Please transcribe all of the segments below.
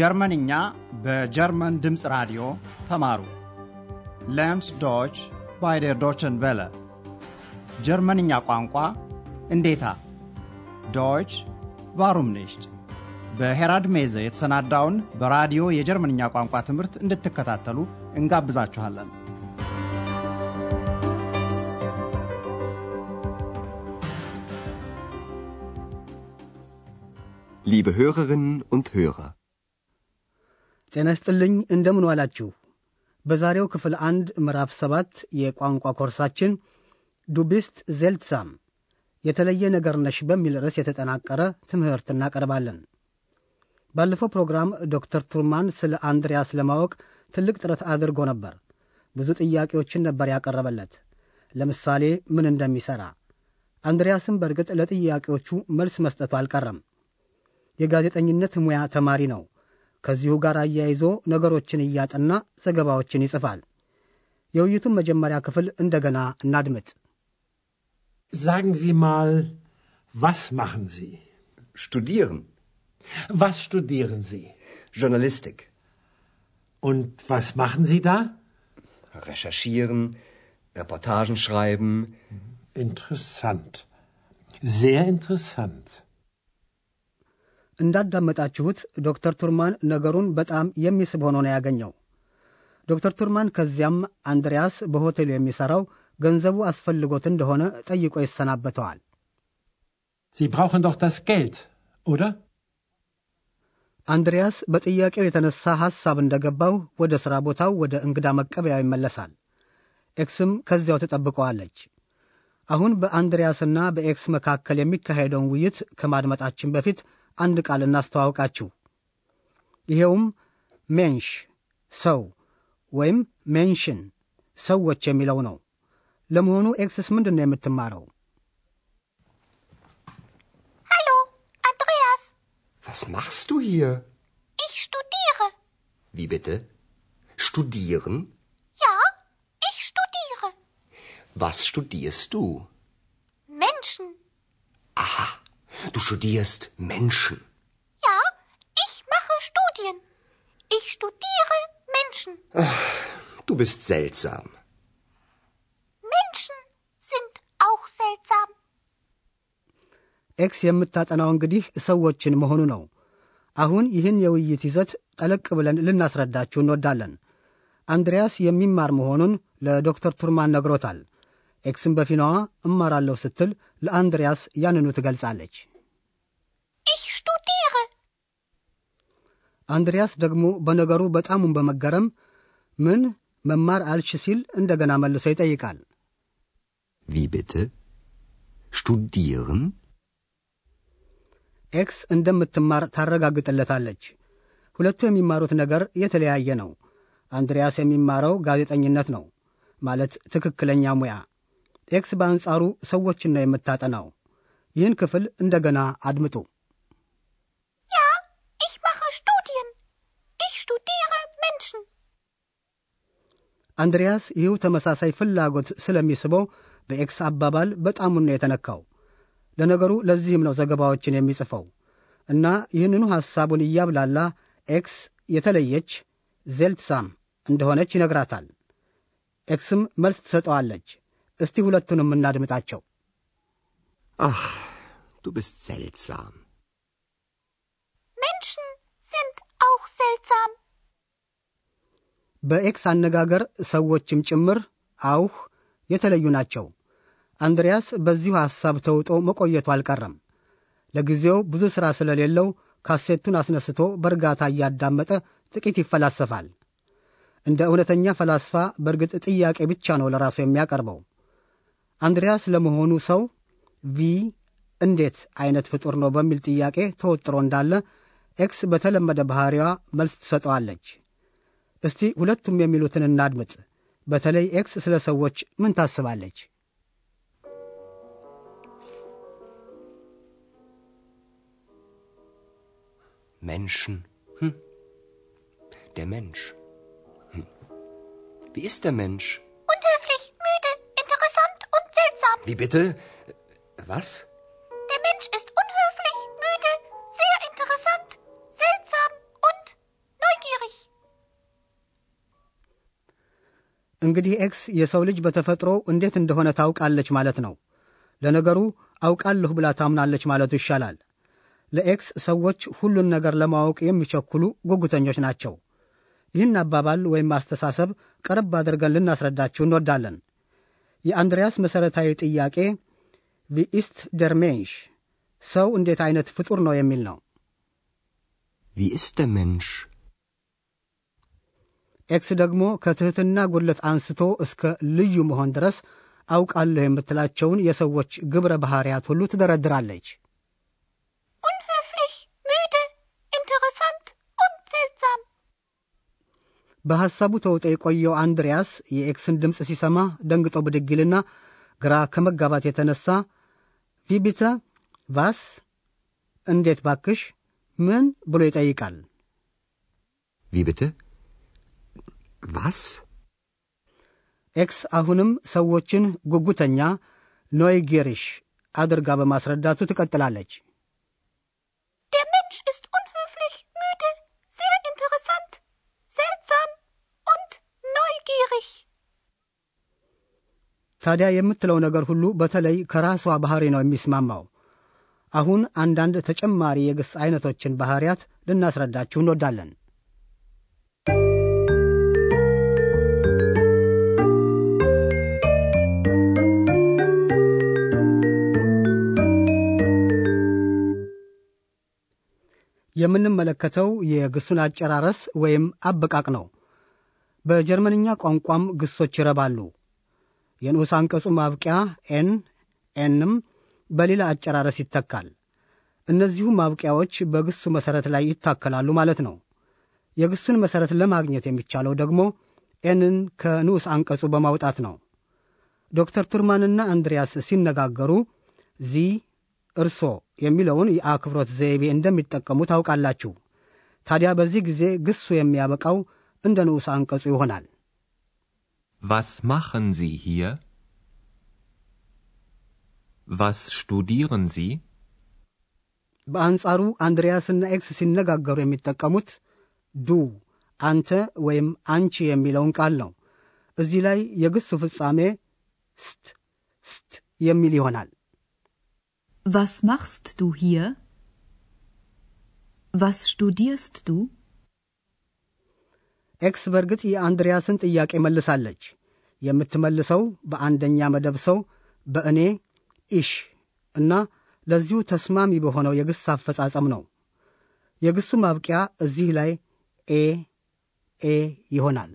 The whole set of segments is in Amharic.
ጀርመንኛ በጀርመን ድምፅ ራዲዮ ተማሩ። Lernt Deutsch bei der Deutschen Welle ጀርመንኛ ቋንቋ እንዴታ Deutsch warum nicht በሄራድ ሜዘ የተሰናዳውን በራዲዮ የጀርመንኛ ቋንቋ ትምህርት እንድትከታተሉ እንጋብዛችኋለን። Liebe Hörerinnen und Hörer, ጤና ይስጥልኝ እንደምን ዋላችሁ። በዛሬው ክፍል አንድ ምዕራፍ ሰባት የቋንቋ ኮርሳችን ዱቢስት ዜልትሳም የተለየ ነገር ነሽ በሚል ርዕስ የተጠናቀረ ትምህርት እናቀርባለን። ባለፈው ፕሮግራም ዶክተር ቱርማን ስለ አንድሪያስ ለማወቅ ትልቅ ጥረት አድርጎ ነበር። ብዙ ጥያቄዎችን ነበር ያቀረበለት። ለምሳሌ ምን እንደሚሠራ። አንድሪያስም በእርግጥ ለጥያቄዎቹ መልስ መስጠቱ አልቀረም። የጋዜጠኝነት ሙያ ተማሪ ነው። ከዚሁ ጋር አያይዞ ነገሮችን እያጠና ዘገባዎችን ይጽፋል። የውይይቱን መጀመሪያ ክፍል እንደገና እናድምጥ። Sagen Sie mal, was machen Sie? studieren, Was studieren Sie? Journalistik, Und was machen Sie da? recherchieren, Reportagen schreiben, Interessant. Sehr interessant. እንዳዳመጣችሁት ዶክተር ቱርማን ነገሩን በጣም የሚስብ ሆኖ ነው ያገኘው። ዶክተር ቱርማን ከዚያም አንድሪያስ በሆቴሉ የሚሠራው ገንዘቡ አስፈልጎት እንደሆነ ጠይቆ ይሰናበተዋል። Sie brauchen doch das Geld, oder? አንድሪያስ በጥያቄው የተነሳ ሐሳብ እንደገባው ወደ ሥራ ቦታው ወደ እንግዳ መቀበያው ይመለሳል። ኤክስም ከዚያው ትጠብቀዋለች። አሁን በአንድሪያስና በኤክስ መካከል የሚካሄደውን ውይይት ከማድመጣችን በፊት አንድ ቃል እናስተዋውቃችሁ። ይሄውም ሜንሽ ሰው ወይም ሜንሽን ሰዎች የሚለው ነው። ለመሆኑ ኤክስስ ምንድን ነው የምትማረው? Hallo, Andreas. Was machst du hier? Ich studiere. Wie bitte? Studieren? Ja, ich studiere. Was studierst du? du studierst Menschen. Ja, ich mache Studien. Ich studiere Menschen. Du bist seltsam. Menschen sind auch seltsam. ኤክስ የምታጠናው እንግዲህ ሰዎችን መሆኑ ነው። አሁን ይህን የውይይት ይዘት ጠለቅ ብለን ልናስረዳችሁ እንወዳለን። አንድሪያስ የሚማር መሆኑን ለዶክተር ቱርማን ነግሮታል። ኤክስም በፊናዋ እማራለሁ ስትል ለአንድሪያስ ያንኑ ትገልጻለች። አንድሪያስ ደግሞ በነገሩ በጣሙን በመገረም ምን መማር አልሽ ሲል እንደገና መልሶ ይጠይቃል። bitte? Studieren? ኤክስ እንደምትማር ታረጋግጥለታለች። ሁለቱ የሚማሩት ነገር የተለያየ ነው። አንድሪያስ የሚማረው ጋዜጠኝነት ነው፣ ማለት ትክክለኛ ሙያ። ኤክስ በአንጻሩ ሰዎችን ነው የምታጠናው። ይህን ክፍል እንደገና አድምጡ። Menschen. አንድሪያስ ይህው ተመሳሳይ ፍላጎት ስለሚስበው በኤክስ አባባል በጣሙን ነው የተነካው። ለነገሩ ለዚህም ነው ዘገባዎችን የሚጽፈው እና ይህንኑ ሐሳቡን እያብላላ ኤክስ የተለየች seltsam እንደሆነች ይነግራታል። ኤክስም መልስ ትሰጠዋለች። እስቲ ሁለቱንም እናድምጣቸው። Ach, du bist seltsam. Menschen sind auch seltsam. በኤክስ አነጋገር ሰዎችም ጭምር አውህ የተለዩ ናቸው። አንድሪያስ በዚሁ ሐሳብ ተውጦ መቆየቱ አልቀረም። ለጊዜው ብዙ ሥራ ስለሌለው ካሴቱን አስነስቶ በእርጋታ እያዳመጠ ጥቂት ይፈላሰፋል። እንደ እውነተኛ ፈላስፋ በእርግጥ ጥያቄ ብቻ ነው ለራሱ የሚያቀርበው። አንድሪያስ ለመሆኑ ሰው ቪ እንዴት አይነት ፍጡር ነው በሚል ጥያቄ ተወጥሮ እንዳለ ኤክስ በተለመደ ባሕሪዋ መልስ ትሰጠዋለች። እስቲ ሁለቱም የሚሉትን እናድምጥ። በተለይ ኤክስ ስለ ሰዎች ምን ታስባለች? Menschen. Hm. Der Mensch. Hm. Wie ist der Mensch? Unhöflich, müde, interessant und seltsam. Wie bitte? Was? እንግዲህ ኤክስ የሰው ልጅ በተፈጥሮ እንዴት እንደሆነ ታውቃለች ማለት ነው። ለነገሩ አውቃለሁ ብላ ታምናለች ማለቱ ይሻላል። ለኤክስ ሰዎች ሁሉን ነገር ለማወቅ የሚቸኩሉ ጉጉተኞች ናቸው። ይህን አባባል ወይም አስተሳሰብ ቀረብ አድርገን ልናስረዳችሁ እንወዳለን። የአንድሪያስ መሠረታዊ ጥያቄ Wie ist der Mensch ሰው እንዴት አይነት ፍጡር ነው የሚል ነው። der Mensch? ኤክስ ደግሞ ከትሕትና ጉድለት አንስቶ እስከ ልዩ መሆን ድረስ አውቃለሁ የምትላቸውን የሰዎች ግብረ ባሕርያት ሁሉ ትደረድራለች።. በሐሳቡ ተውጦ የቆየው አንድሪያስ የኤክስን ድምፅ ሲሰማ ደንግጦ ብድግ ይልና ግራ ከመጋባት የተነሳ Wie bitte Was እንዴት ባክሽ ምን ብሎ ይጠይቃል። bitte? Was? ኤክስ አሁንም ሰዎችን ጉጉተኛ neugierig አድርጋ በማስረዳቱ ትቀጥላለች። Der Mensch ist unhöflich, müde, sehr interessant, seltsam und neugierig. ታዲያ የምትለው ነገር ሁሉ በተለይ ከራሷ ባህሪ ነው የሚስማማው። አሁን አንዳንድ ተጨማሪ የግስ አይነቶችን ባህሪያት ልናስረዳችሁ እንወዳለን። የምንመለከተው የግሱን አጨራረስ ወይም አበቃቅ ነው። በጀርመንኛ ቋንቋም ግሶች ይረባሉ። የንዑስ አንቀጹ ማብቂያ en en ም በሌላ አጨራረስ ይተካል። እነዚሁ ማብቂያዎች በግሱ መሠረት ላይ ይታከላሉ ማለት ነው። የግሱን መሠረት ለማግኘት የሚቻለው ደግሞ en ን ከንዑስ አንቀጹ በማውጣት ነው። ዶክተር ቱርማንና አንድሪያስ ሲነጋገሩ Sie እርሶ የሚለውን የአክብሮት ዘይቤ እንደሚጠቀሙ ታውቃላችሁ። ታዲያ በዚህ ጊዜ ግሱ የሚያበቃው እንደ ንዑስ አንቀጹ ይሆናል። Was machen Sie hier? Was studieren Sie? በአንጻሩ አንድሪያስና ኤክስ ሲነጋገሩ የሚጠቀሙት du አንተ ወይም አንቺ የሚለውን ቃል ነው። እዚህ ላይ የግሱ ፍጻሜ st st የሚል ይሆናል። Was machst du hier? Was studierst du? ኤክስ በእርግጥ የአንድሪያስን ጥያቄ መልሳለች። የምትመልሰው በአንደኛ መደብ ሰው በእኔ ich እና ለዚሁ ተስማሚ በሆነው የግስ አፈጻጸም ነው። የግሱ ማብቂያ እዚህ ላይ e e ይሆናል።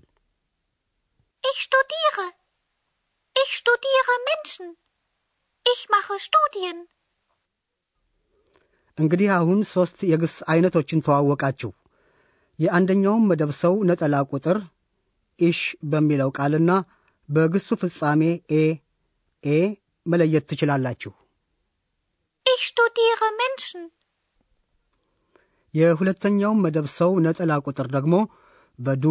Ich studiere. Ich studiere Menschen. Ich mache Studien. እንግዲህ አሁን ሦስት የግስ ዐይነቶችን ተዋወቃችሁ። የአንደኛውም መደብ ሰው ነጠላ ቁጥር ich በሚለው ቃልና በግሱ ፍጻሜ e e መለየት ትችላላችሁ። Ich studiere Menschen. የሁለተኛውም መደብ ሰው ነጠላ ቁጥር ደግሞ በዱ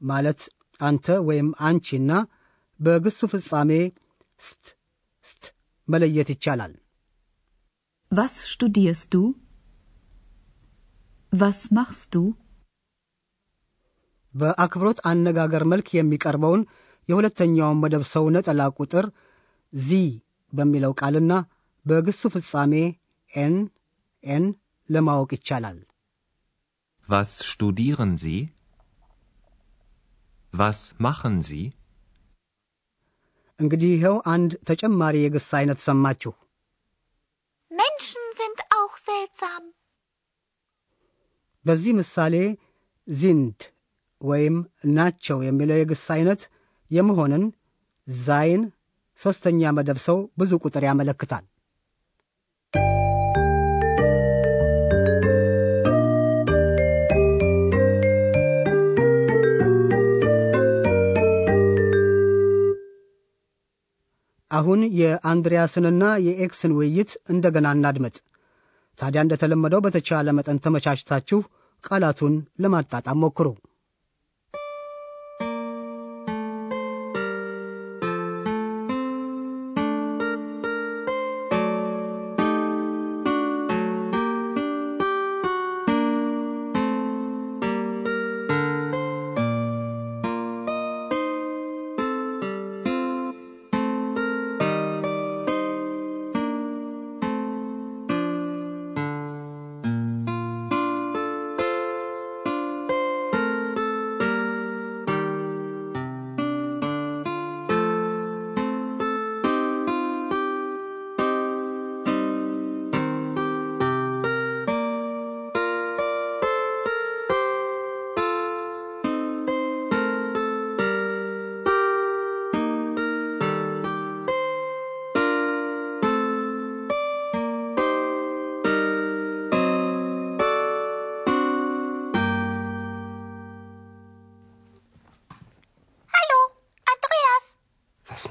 ማለት አንተ ወይም አንቺና በግሱ ፍጻሜ ስት ስት መለየት ይቻላል። Was studierst du? Was machst du? በአክብሮት አነጋገር መልክ የሚቀርበውን የሁለተኛውን መደብ ሰው ነጠላ ቁጥር ዚ በሚለው ቃልና በግሱ ፍጻሜ ኤን ኤን ለማወቅ ይቻላል። Was studieren Sie? Was machen Sie? እንግዲህ ይኸው አንድ ተጨማሪ የግስ አይነት ሰማችሁ። Menschen sind auch seltsam. በዚህ ምሳሌ sind ወይም ናቸው የሚለው የግስ አይነት የመሆንን ዛይን ሦስተኛ መደብ ሰው ብዙ ቁጥር ያመለክታል። አሁን የአንድሪያስንና የኤክስን ውይይት እንደገና እናድመጥ። ታዲያ እንደተለመደው በተቻለ መጠን ተመቻችታችሁ ቃላቱን ለማጣጣም ሞክሩ።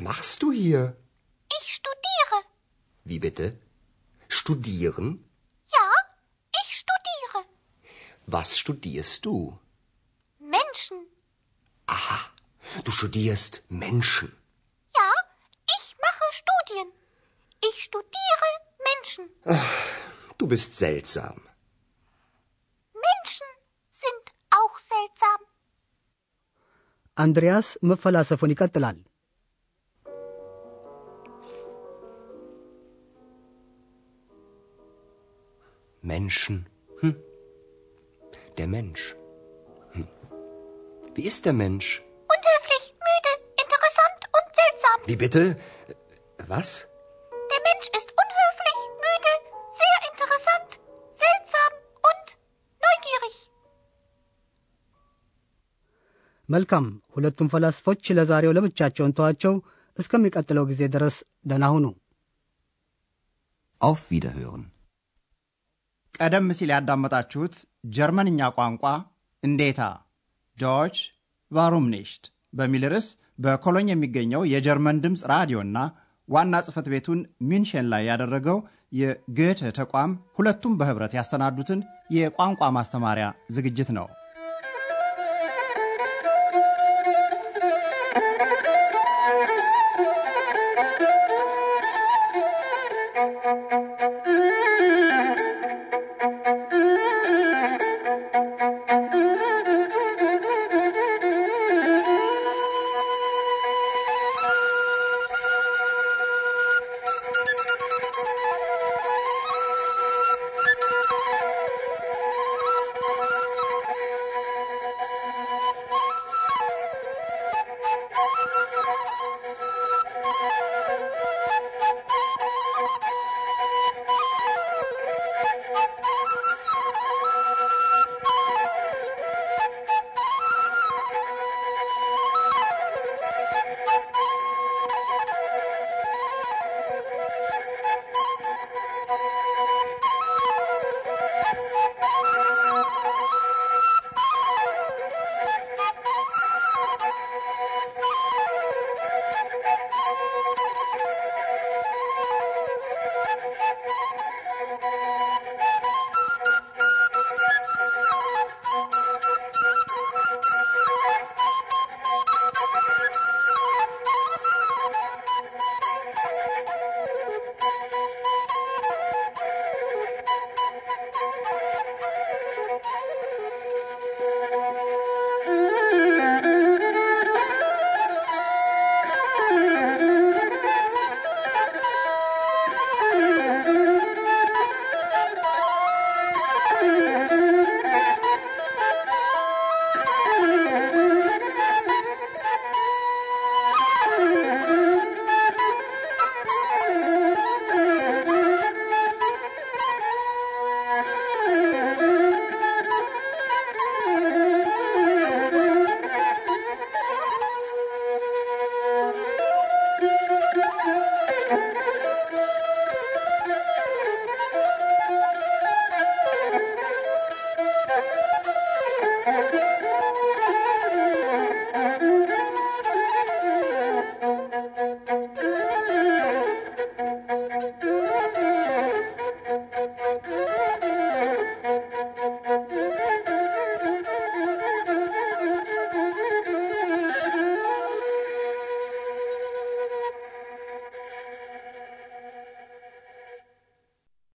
machst du hier? Ich studiere. Wie bitte? Studieren? Ja, ich studiere. Was studierst du? Menschen. Aha, du studierst Menschen. Ja, ich mache Studien. Ich studiere Menschen. Ach, du bist seltsam. Menschen sind auch seltsam. Andreas mă fălasă fonică tălal. Menschen. Hm. Der Mensch. Hm. Wie ist der Mensch? Unhöflich, müde, interessant und seltsam. Wie bitte? Was? Der Mensch ist unhöflich, müde, sehr interessant, seltsam und neugierig. መልካም ሁለቱም ፈላስፎች ለዛሬው ለብቻቸውን ተዋቸው። እስከሚቀጥለው ጊዜ ድረስ ደህና ሁኑ። Auf Wiederhören. ቀደም ሲል ያዳመጣችሁት ጀርመንኛ ቋንቋ እንዴታ Deutsch warum nicht በሚል ርዕስ በኮሎኝ የሚገኘው የጀርመን ድምፅ ራዲዮና ዋና ጽሕፈት ቤቱን München ላይ ያደረገው የጎethe ተቋም ሁለቱም በኅብረት ያሰናዱትን የቋንቋ ማስተማሪያ ዝግጅት ነው።